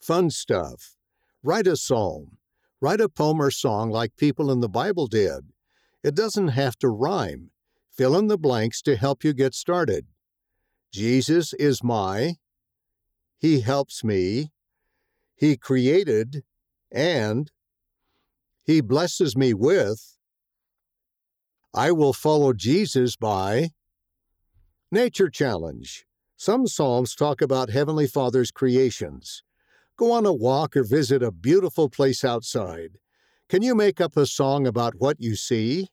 Fun stuff. Write a psalm. Write a poem or song like people in the Bible did. It doesn't have to rhyme. Fill in the blanks to help you get started. Jesus is my. He helps me. He created and He blesses me with. I will follow Jesus by. Nature Challenge. Some Psalms talk about Heavenly Father's creations. Go on a walk or visit a beautiful place outside. Can you make up a song about what you see?